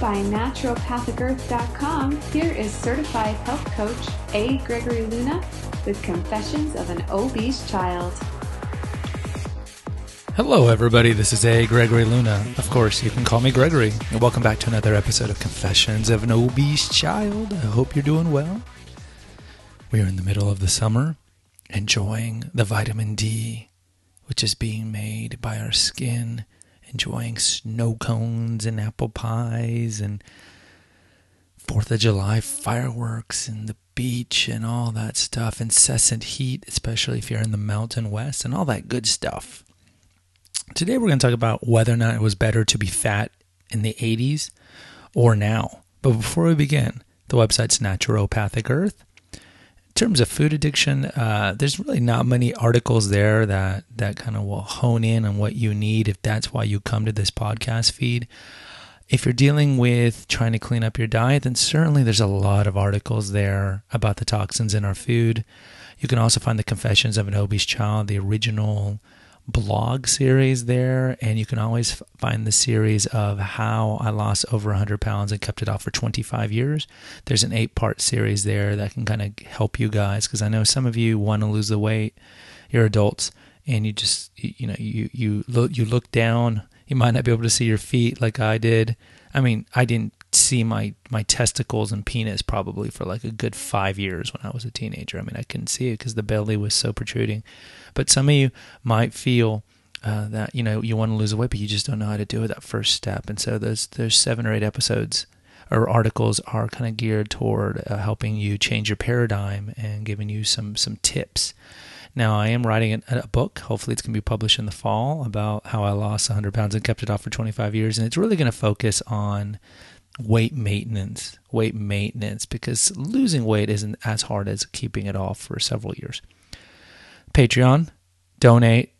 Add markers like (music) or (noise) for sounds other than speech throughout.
by naturopathicearth.com, here is certified health coach A. Gregory Luna with Confessions of an Obese Child. Hello, everybody. This is A. Gregory Luna. Of course, you can call me Gregory. And welcome back to another episode of Confessions of an Obese Child. I hope you're doing well. We are in the middle of the summer, enjoying the vitamin D, which is being made by our skin enjoying snow cones and apple pies and Fourth of July fireworks and the beach and all that stuff, incessant heat, especially if you're in the mountain west, and all that good stuff. Today, we're going to talk about whether or not it was better to be fat in the 80s or now. But before we begin, the website's Naturopathic Earth terms of food addiction, uh, there's really not many articles there that that kind of will hone in on what you need if that's why you come to this podcast feed. If you're dealing with trying to clean up your diet, then certainly there's a lot of articles there about the toxins in our food. You can also find the Confessions of an Obese Child, the original blog series there, and you can always find the series of how I lost over 100 pounds and kept it off for 25 years. There's an eight part series there that can kind of help you guys because I know some of you want to lose the weight. You're adults and you just you know you you look you look down. You might not be able to see your feet like I did. I mean, I didn't see my my testicles and penis probably for like a good five years when I was a teenager. I mean, I couldn't see it because the belly was so protruding. But some of you might feel uh, that you know you want to lose weight, but you just don't know how to do it that first step. And so those there's seven or eight episodes or articles are kind of geared toward uh, helping you change your paradigm and giving you some some tips. Now, I am writing a, book. Hopefully, it's going to be published in the fall about how I lost 100 pounds and kept it off for 25 years. And it's really going to focus on weight maintenance, weight maintenance, because losing weight isn't as hard as keeping it off for several years. Patreon, donate,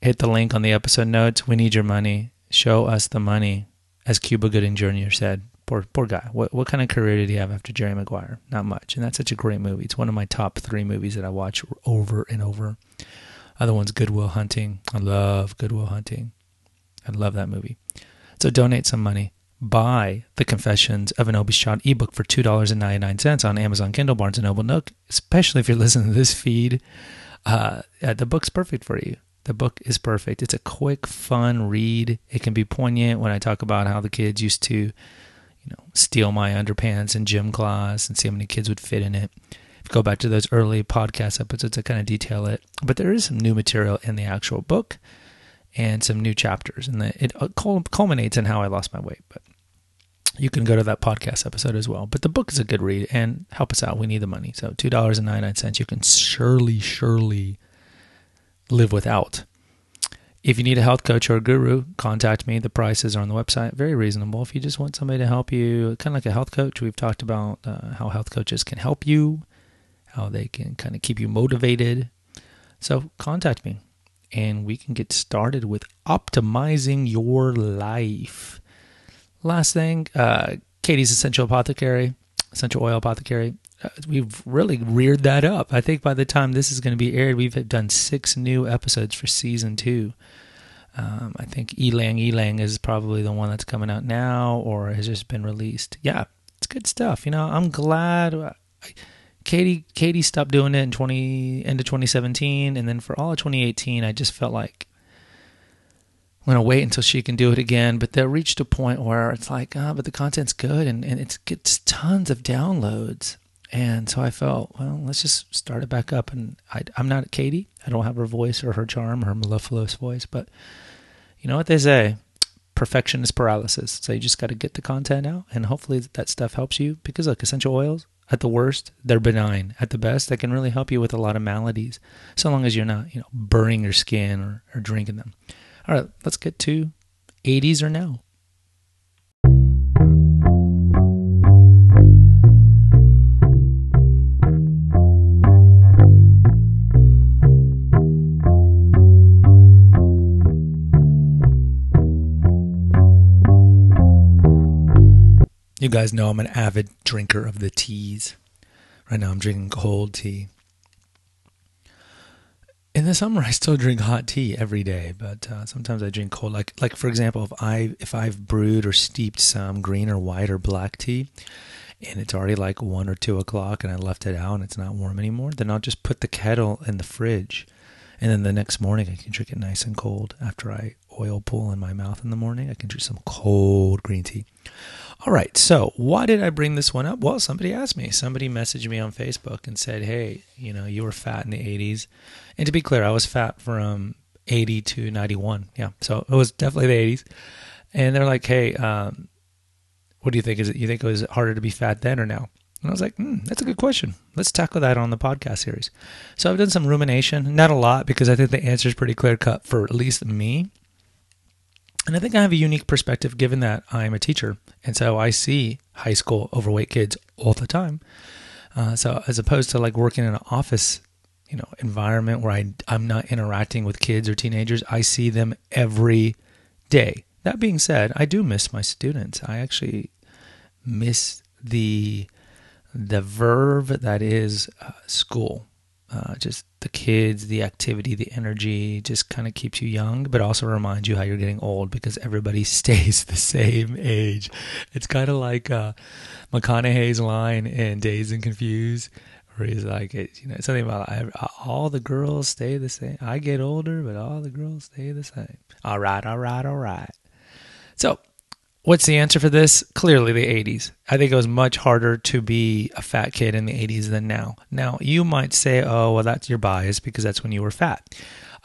hit the link on the episode notes. We need your money. Show us the money, as Cuba Gooding Jr. said. Poor, poor guy. What, what kind of career did he have after Jerry Maguire? Not much. And that's such a great movie. It's one of my top three movies that I watch over and over. Other one's Good Will Hunting. I love Good Will Hunting. I love that movie. So donate some money buy The Confessions of an Child ebook for $2.99 on Amazon Kindle, Barnes & Noble, Nook, especially if you're (laughs) listening to this feed. Uh, the book's perfect for you. The book is perfect. It's a quick, fun read. It can be poignant when I talk about how the kids used to, you know, steal my underpants in gym class and see how many kids would fit in it. If you go back to those early podcast episodes, I kind of detail it. But there is some new material in the actual book and some new chapters, and it uh, culminates in how I lost my weight. But you can go to that podcast episode as well. But the book is a good read and help us out. We need the money. So $2.99 you can surely, surely live without. If you need a health coach or a guru, contact me. The prices are on the website. Very reasonable. If you just want somebody to help you, kind of like a health coach, we've talked about uh, how health coaches can help you, how they can kind of keep you motivated. So contact me and we can get started with optimizing your life. Last thing, uh, Katie's Essential Apothecary, Essential Oil Apothecary. Uh, we've really reared that up. I think by the time this is going to be aired, we've done six new episodes for season two. Um, I think Ylang Ylang is probably the one that's coming out now or has just been released. Yeah, it's good stuff. You know, I'm glad. I, Katie Katie stopped doing it in 20 end of 2017, and then for all of 2018, I just felt like I'm gonna wait until she can do it again. But they reached a point where it's like, ah, oh, but the content's good and, and it gets tons of downloads. And so I felt, well, let's just start it back up. And I, am not Katie. I don't have her voice or her charm, or her mellifluous voice. But you know what they say? Perfection is paralysis. So you just got to get the content out, and hopefully that stuff helps you. Because look, essential oils, at the worst, they're benign. At the best, they can really help you with a lot of maladies, so long as you're not, you know, burning your skin or, or drinking them. All right, let's get to 80s or now. You guys know I'm an avid drinker of the teas. Right now I'm drinking cold tea. In the summer I still drink hot tea every day, but uh, sometimes I drink cold. Like like for example, if I if I've brewed or steeped some green or white or black tea, and it's already like one or two o'clock, and I left it out and it's not warm anymore, then I'll just put the kettle in the fridge, and then the next morning I can drink it nice and cold after I oil pull in my mouth in the morning. I can drink some cold green tea. All right, so why did I bring this one up? Well, somebody asked me. Somebody messaged me on Facebook and said, "Hey, you know, you were fat in the '80s." And to be clear, I was fat from '80 to '91. Yeah, so it was definitely the '80s. And they're like, "Hey, um, what do you think? Is it you think it was harder to be fat then or now?" And I was like, hmm, "That's a good question. Let's tackle that on the podcast series." So I've done some rumination, not a lot because I think the answer is pretty clear cut for at least me. And I think I have a unique perspective given that I'm a teacher. And so I see high school overweight kids all the time. Uh, so as opposed to like working in an office, you know, environment where I, I'm not interacting with kids or teenagers, I see them every day. That being said, I do miss my students. I actually miss the the verb that is uh, school. Uh, just the kids, the activity, the energy just kind of keeps you young, but also reminds you how you're getting old because everybody (laughs) stays the same age. It's kind of like uh, McConaughey's line in Dazed and Confused, where he's like, it, you know, something about all the girls stay the same. I get older, but all the girls stay the same. All right, all right, all right. So What's the answer for this? Clearly, the 80s. I think it was much harder to be a fat kid in the 80s than now. Now, you might say, "Oh, well, that's your bias because that's when you were fat."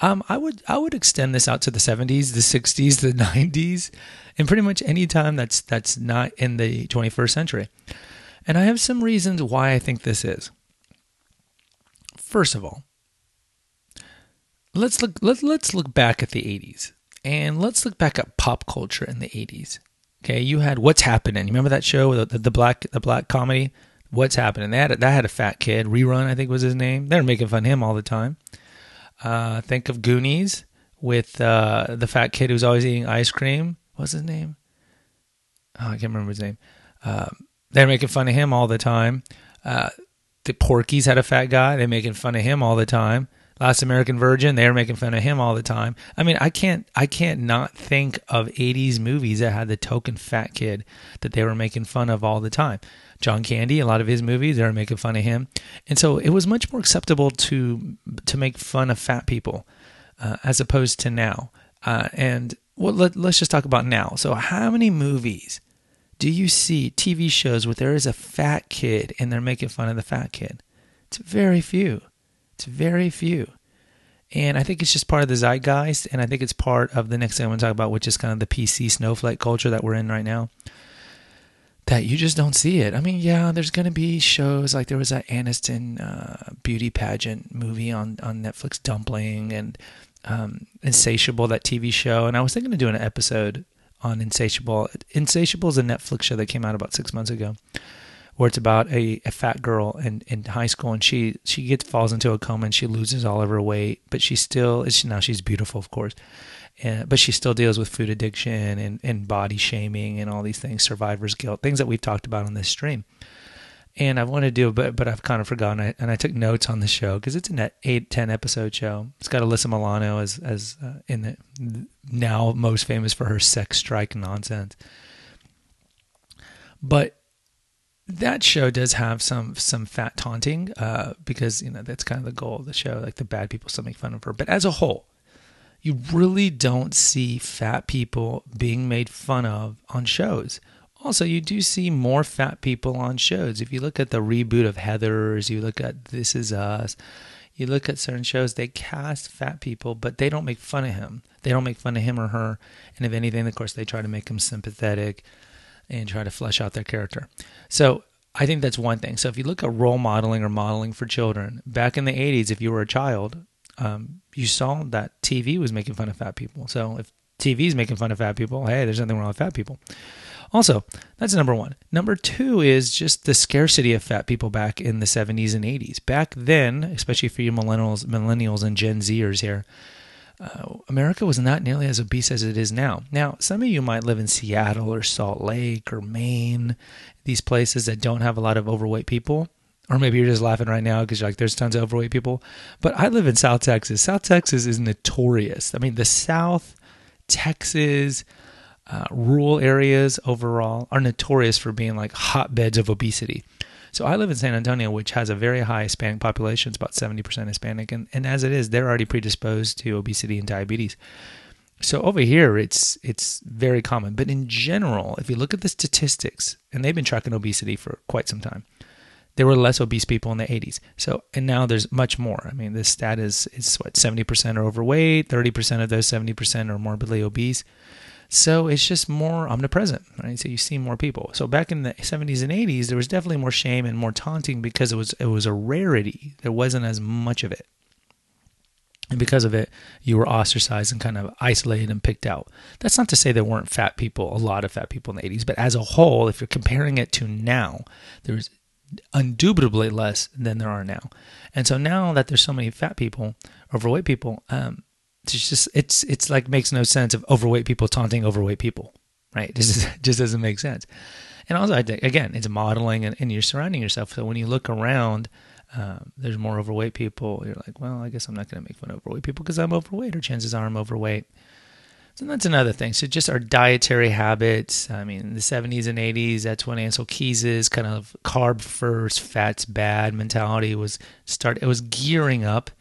Um, I would I would extend this out to the 70s, the 60s, the (laughs) 90s, and pretty much any time that's that's not in the 21st century. And I have some reasons why I think this is. First of all, let's look let, let's look back at the 80s and let's look back at pop culture in the 80s. Okay, you had What's Happening. You remember that show, the, the, black the black comedy? What's Happening? That had, that had a fat kid. Rerun, I think was his name. They were making fun of him all the time. Uh, think of Goonies with uh, the fat kid who's always eating ice cream. What's his name? Oh, I can't remember his name. Uh, they're making fun of him all the time. Uh, the Porky's had a fat guy. They're making fun of him all the time. Last American Virgin, they were making fun of him all the time. I mean, I can't I can't not think of 80s movies that had the token fat kid that they were making fun of all the time. John Candy, a lot of his movies, they were making fun of him. And so it was much more acceptable to to make fun of fat people uh, as opposed to now. Uh, and well, let, let's just talk about now. So how many movies do you see TV shows where there is a fat kid and they're making fun of the fat kid? It's very few. It's very few. And I think it's just part of the zeitgeist. And I think it's part of the next thing I want to talk about, which is kind of the PC snowflake culture that we're in right now. That you just don't see it. I mean, yeah, there's going to be shows like there was that Aniston uh, beauty pageant movie on, on Netflix, Dumpling, and um, Insatiable, that TV show. And I was thinking of doing an episode on Insatiable. Insatiable is a Netflix show that came out about six months ago where it's about a, a fat girl in, in high school and she she gets falls into a coma and she loses all of her weight, but she still is now she's beautiful, of course. And, but she still deals with food addiction and, and body shaming and all these things, survivor's guilt, things that we've talked about on this stream. And I wanted to do, but but I've kind of forgotten. I, and I took notes on the show because it's an eight ten episode show. It's got Alyssa Milano as as uh, in the now most famous for her sex strike nonsense. But that show does have some some fat taunting uh, because you know that's kind of the goal of the show. Like the bad people still make fun of her, but as a whole, you really don't see fat people being made fun of on shows. Also, you do see more fat people on shows. If you look at the reboot of Heathers, you look at This Is Us, you look at certain shows, they cast fat people, but they don't make fun of him. They don't make fun of him or her. And if anything, of course, they try to make him sympathetic and try to flesh out their character. So I think that's one thing. So if you look at role modeling or modeling for children, back in the 80s, if you were a child, um, you saw that TV was making fun of fat people. So if TV is making fun of fat people, hey, there's nothing wrong with fat people. Also, that's number one. Number two is just the scarcity of fat people back in the 70s and 80s. Back then, especially for you millennials, millennials and Gen Zers here, uh, America was not nearly as obese as it is now. Now, some of you might live in Seattle or Salt Lake or Maine, these places that don't have a lot of overweight people. Or maybe you're just laughing right now because you're like, there's tons of overweight people. But I live in South Texas. South Texas is notorious. I mean, the South Texas, uh, rural areas overall are notorious for being like hotbeds of obesity. So I live in San Antonio, which has a very high Hispanic population. It's about 70% Hispanic. And, and as it is, they're already predisposed to obesity and diabetes. So over here, it's it's very common. But in general, if you look at the statistics, and they've been tracking obesity for quite some time, there were less obese people in the 80s. So and now there's much more. I mean, this stat is is what 70% are overweight, 30% of those 70% are morbidly obese. So it's just more omnipresent, right? So you see more people. So back in the 70s and 80s, there was definitely more shame and more taunting because it was it was a rarity. There wasn't as much of it. And because of it, you were ostracized and kind of isolated and picked out. That's not to say there weren't fat people, a lot of fat people in the 80s, but as a whole, if you're comparing it to now, there's indubitably less than there are now. And so now that there's so many fat people, overweight people, um, it's just it's it's like makes no sense of overweight people taunting overweight people, right? This is, (laughs) just doesn't make sense. And also, I think again, it's modeling and, and you're surrounding yourself. So when you look around, um, there's more overweight people. You're like, well, I guess I'm not going to make fun of overweight people because I'm overweight, or chances are I'm overweight. So that's another thing. So just our dietary habits. I mean, the 70s and 80s, that's when Ancel Keys's kind of carb first, fats bad mentality was start. It was gearing up.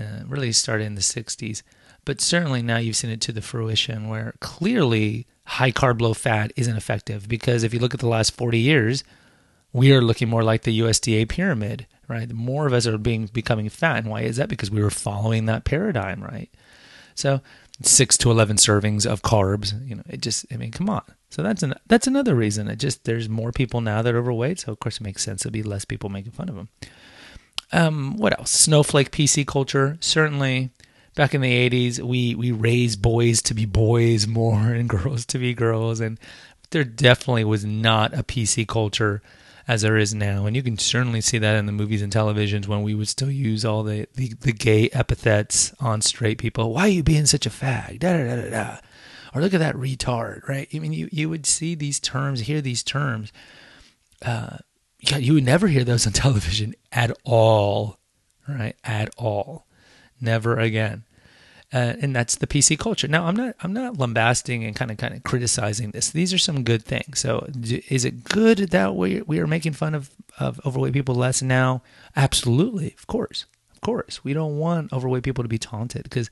Uh, really started in the 60s, but certainly now you've seen it to the fruition where clearly high carb, low fat isn't effective because if you look at the last 40 years, we are looking more like the USDA pyramid right? More of us are being becoming fat. And why is that? Because we were following that paradigm, right? So six to eleven servings of carbs, you know, it just I mean, come on. So that's an that's another reason. It just there's more people now that are overweight, so of course it makes sense to be less people making fun of them. Um, what else? Snowflake PC culture. Certainly back in the 80s, we we raised boys to be boys more (laughs) and girls to be girls and there definitely was not a PC culture as there is now. And you can certainly see that in the movies and televisions when we would still use all the, the, the gay epithets on straight people. Why are you being such a fag? Da, da, da, da. Or look at that retard, right? I mean, you, you would see these terms, hear these terms. Uh, yeah, you would never hear those on (laughs) television at all, right? At all. Never again uh, and that's the PC culture. Now, I'm not I'm not lambasting and kind of kind of criticizing this. These are some good things. So, is it good that we we are making fun of of overweight people less now? Absolutely, of course, of course. We don't want overweight people to be taunted because,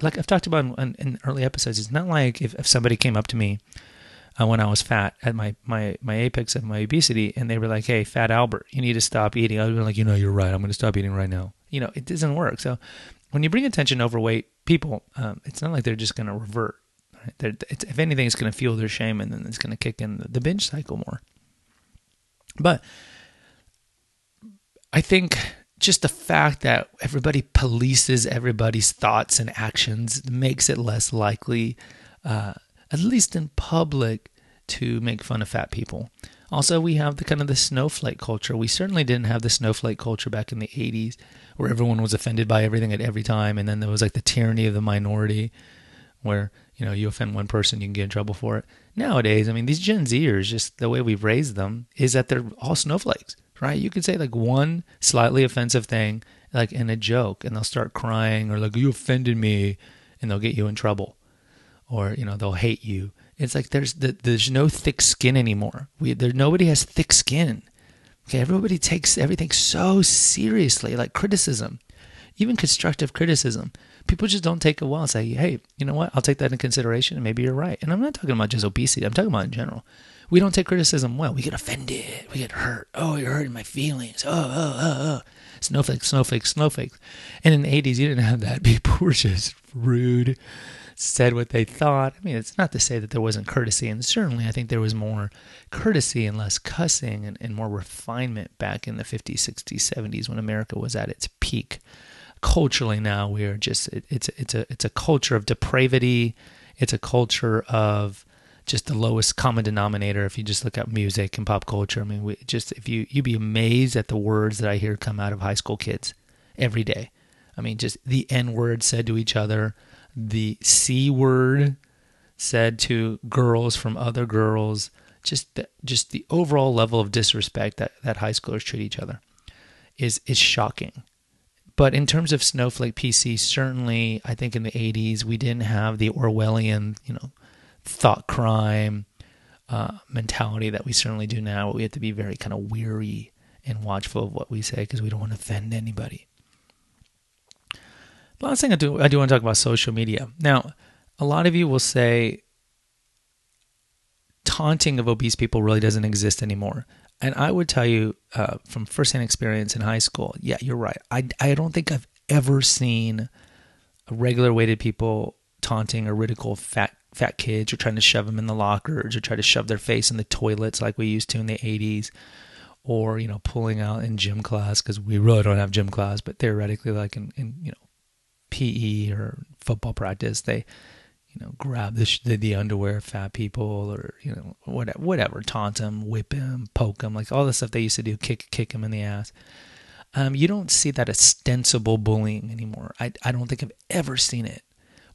like I've talked about in, in, early episodes, it's not like if, if somebody came up to me. Uh, when I was fat at my, my, my apex of my obesity, and they were like, "Hey, Fat Albert, you need to stop eating." I be like, "You know, you're right. I'm going to stop eating right now." You know, it doesn't work. So when you bring attention to overweight people, um, it's not like they're just going to revert. Right? if anything, it's going to fuel their shame and then it's going to kick in the, the binge cycle more. But I think just the fact that everybody polices everybody's thoughts and actions makes it less likely, uh, at least in public, to make fun of fat people. Also, we have the kind of the snowflake culture. We certainly didn't have the snowflake culture back in the 80s where everyone was offended by everything at every time. And then there was like the tyranny of the minority where, you know, you offend one person, you can get in trouble for it. Nowadays, I mean, these Gen Zers, just the way we've raised them, is that they're all snowflakes, right? You could say like one slightly offensive thing, like in a joke, and they'll start crying or like, you offended me, and they'll get you in trouble. Or, you know, they'll hate you it's like there's the, there's no thick skin anymore. We there nobody has thick skin. Okay, everybody takes everything so seriously, like criticism, even constructive criticism. People just don't take it well and say, "Hey, you know what? I'll take that into consideration, and maybe you're right." And I'm not talking about just obesity. I'm talking about in general. We don't take criticism well. We get offended. We get hurt. Oh, you're hurting my feelings. Oh, oh, oh, oh. Snowflake, snowflake, snowflake. And in the 80s, you didn't have that. (laughs) People were just rude said what they thought. I mean, it's not to say that there wasn't courtesy, and certainly I think there was more courtesy and less cussing and, and more refinement back in the 50s, 60s, 70s when America was at its peak. Culturally, now we are just it, it's it's a it's a culture of depravity. It's a culture of just the lowest common denominator. If you just look at music and pop culture, I mean, we just if you you'd be amazed at the words that I hear come out of high school kids every day. I mean, just the N word said to each other, the C word said to girls from other girls, just the, just the overall level of disrespect that, that high schoolers treat each other is is shocking. But in terms of snowflake PC, certainly I think in the 80s we didn't have the Orwellian, you know, thought crime uh, mentality that we certainly do now. We have to be very kind of weary and watchful of what we say because we don't want to offend anybody. Last thing I do, I do want to talk about social media. Now, a lot of you will say taunting of obese people really doesn't exist anymore. And I would tell you uh, from firsthand experience in high school, yeah, you're right. I, I don't think I've ever seen regular weighted people taunting or ridicule fat fat kids or trying to shove them in the lockers or try to shove their face in the toilets like we used to in the 80s or you know pulling out in gym class because we really don't have gym class but theoretically like in, in you know pe or football practice they you know grab the, the, the underwear of fat people or you know whatever whatever taunt them whip them poke them like all the stuff they used to do kick kick them in the ass um, you don't see that ostensible bullying anymore I, I don't think i've ever seen it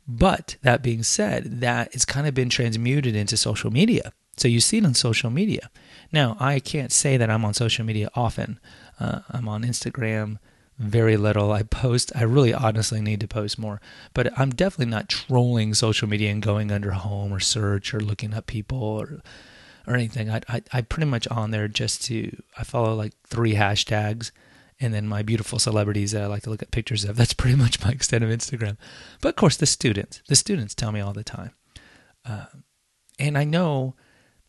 but that being said, that it's kind of been transmuted into social media. So you see it on social media. Now, I can't say that I'm on social media often. Uh, I'm on Instagram very little. I post, I really honestly need to post more, but I'm definitely not trolling social media and going under home or search or looking up people or or anything. I, I, I pretty much on there just to, I follow like three hashtags and then my beautiful celebrities that I like to look at pictures of. (laughs) That's pretty much my extent of Instagram. But of course, the students, the students tell me all the time. Uh, and I know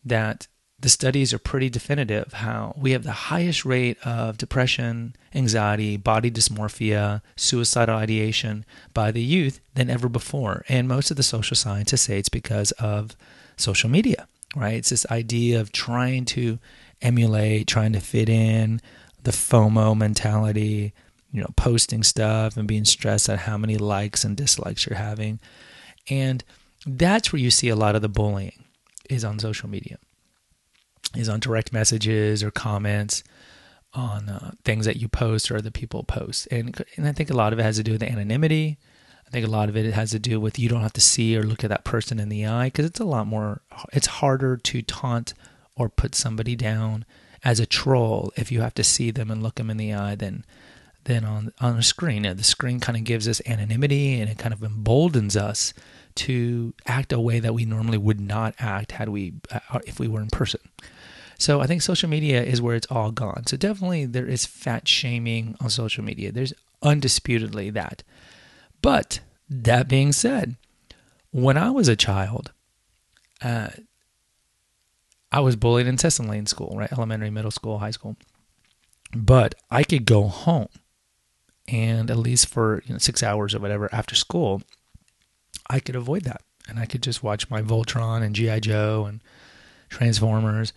that the studies are pretty definitive how we have the highest rate of depression, anxiety, body dysmorphia, suicidal ideation by the youth than ever before. And most of the social scientists say it's because of social media, right? It's this idea of trying to emulate, trying to fit in, the FOMO mentality, you know, posting stuff and being stressed at how many likes and dislikes you're having. And that's where you see a lot of the bullying is on social media, is on direct messages or comments on uh, things that you post or other people post. And, and I think a lot of it has to do with anonymity. I think a lot of it has to do with you don't have to see or look at that person in the eye because it's a lot more, it's harder to taunt or put somebody down as a troll if you have to see them and look them in the eye than than on on a screen. The screen kind of gives us anonymity and it kind of emboldens us to act a way that we normally would not act had we uh, if we were in person. So I think social media is where it's all gone. So definitely there is fat shaming on social media. There's undisputedly that. But that being said, when I was a child, uh, I was bullied incessantly in school, right? Elementary, middle school, high school. But I could go home and at least for you know, six hours or whatever after school, I could avoid that. And I could just watch my Voltron and G.I. Joe and Transformers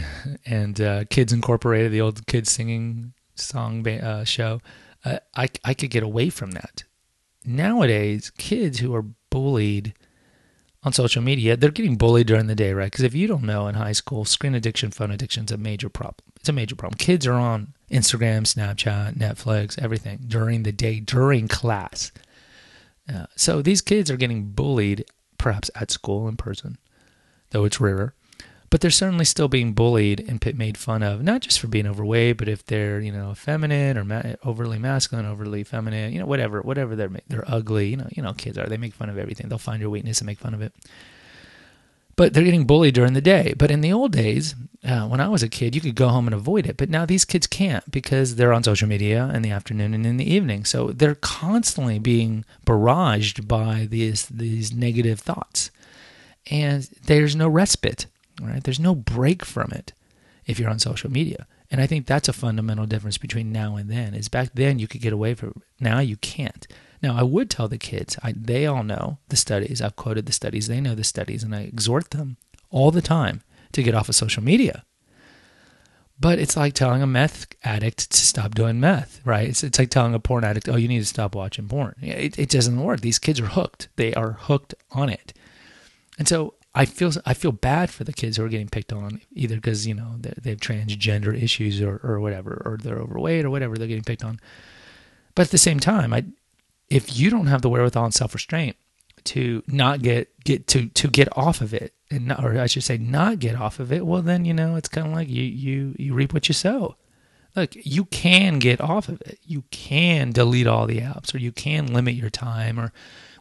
(laughs) and uh, Kids Incorporated, the old kids singing song uh, show. Uh, I, I could get away from that. Nowadays, kids who are bullied on social media, they're getting bullied during the day, right? Because if you don't know, in high school, screen addiction, phone addiction is a major problem. It's a major problem. Kids are on Instagram, Snapchat, Netflix, everything during the day, during class. Uh, so these kids are getting bullied, perhaps at school in person, though it's rarer but they're certainly still being bullied and made fun of, not just for being overweight, but if they're you know feminine or ma- overly masculine, overly feminine, you know whatever, whatever they're they're ugly, you know you know kids are they make fun of everything. They'll find your weakness and make fun of it. But they're getting bullied during the day. But in the old days, uh, when I was a kid, you could go home and avoid it. But now these kids can't because they're on social media in the afternoon and in the evening. So they're constantly being barraged by these these negative thoughts, and there's no respite right? There's no break from it if you're on social media. And I think that's a fundamental difference between now and then. Is back then you could get away from it. Now you can't. Now I would tell the kids, I, they all know the studies. I've quoted the studies. They know the studies, and I exhort them all the time to get off of social media. But it's like telling a meth addict to stop doing meth, right? It's, it's like telling a porn addict, oh, you need to stop watching porn. It, it doesn't work. These kids are hooked. They are hooked on it. And so I feel I feel bad for the kids who are getting picked on, either because you know they have transgender issues or or whatever, or they're overweight or whatever they're getting picked on. But at the same time, I if you don't have the wherewithal and self restraint to not get get to to get off of it and not, or I should say not get off of it, well then you know it's kind of like you you you reap what you sow. Look, you can get off of it. You can delete all the apps, or you can limit your time, or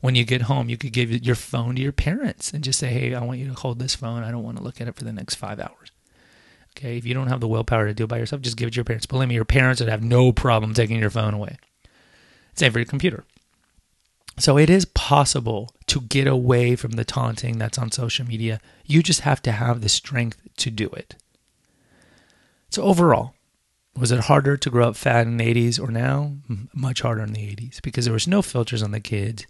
when you get home, you could give your phone to your parents and just say, "Hey, I want you to hold this phone. I don't want to look at it for the next five hours." Okay, if you don't have the willpower to do it by yourself, just give it to your parents. Believe me, your parents would have no problem taking your phone away. Same for your computer. So it is possible to get away from the taunting that's on social media. You just have to have the strength to do it. So overall, was it harder to grow up fat in the 80s or now? Much harder in the 80s because there was no filters on the kids.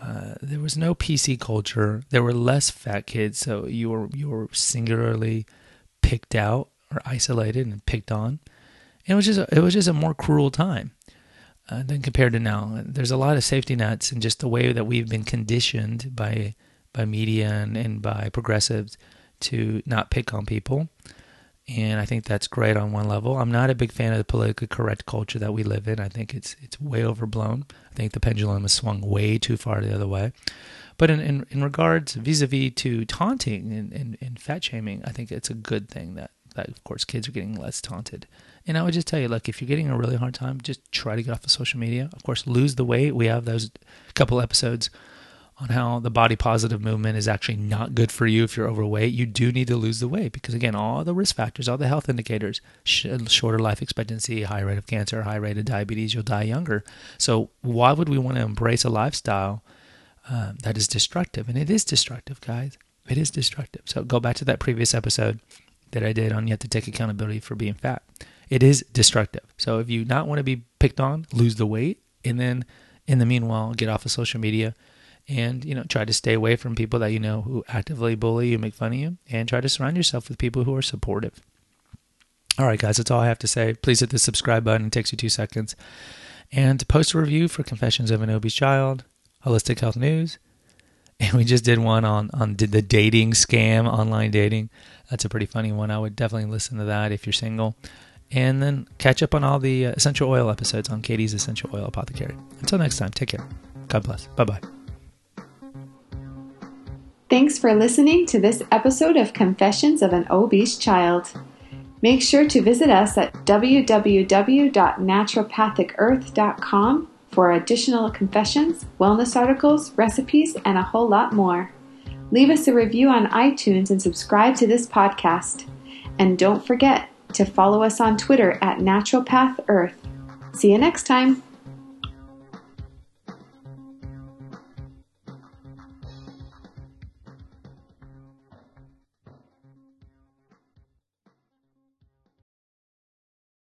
Uh, there was no PC culture. There were less fat kids, so you were you were singularly picked out or isolated and picked on. It was just a, it was just a more cruel time uh, than compared to now. There's a lot of safety nets and just the way that we've been conditioned by by media and, and by progressives to not pick on people. And I think that's great on one level. I'm not a big fan of the politically correct culture that we live in. I think it's it's way overblown. I think the pendulum has swung way too far the other way. But in, in, in regards vis-a-vis to taunting and, and, and fat shaming, I think it's a good thing that, that, of course, kids are getting less taunted. And I would just tell you, look, if you're getting a really hard time, just try to get off of social media. Of course, lose the weight. We have those couple episodes on how the body positive movement is actually not good for you if you're overweight. You do need to lose the weight because, again, all the risk factors, all the health indicators, sh- shorter life expectancy, high rate of cancer, high rate of diabetes, you'll die younger. So, why would we want to embrace a lifestyle um, that is destructive. And it is destructive, guys. It is destructive. So go back to that previous episode that I did on you have to take accountability for being fat. It is destructive. So if you not want to be picked on, lose the weight, and then in the meanwhile, get off of social media and you know try to stay away from people that you know who actively bully you, make fun of you, and try to surround yourself with people who are supportive. All right, guys, that's all I have to say. Please hit the subscribe button. It takes you two seconds. And post a review for Confessions of an Obese Child. Holistic Health News. (laughs) And we just did one on, on the dating scam, online dating. That's a pretty funny one. I would definitely listen to that if you're single. And then catch up on all the uh, essential oil episodes on Katie's Essential Oil Apothecary. Until next time, take care. God bless. Bye bye. Thanks for listening to this episode of Confessions of an Obese Child. Make sure to visit us at www.naturopathicearth.com for additional confessions, wellness articles, recipes, and a whole lot more. Leave us a review on iTunes and subscribe to this podcast. And don't forget to follow us on Twitter at Naturopath Earth. See you next time.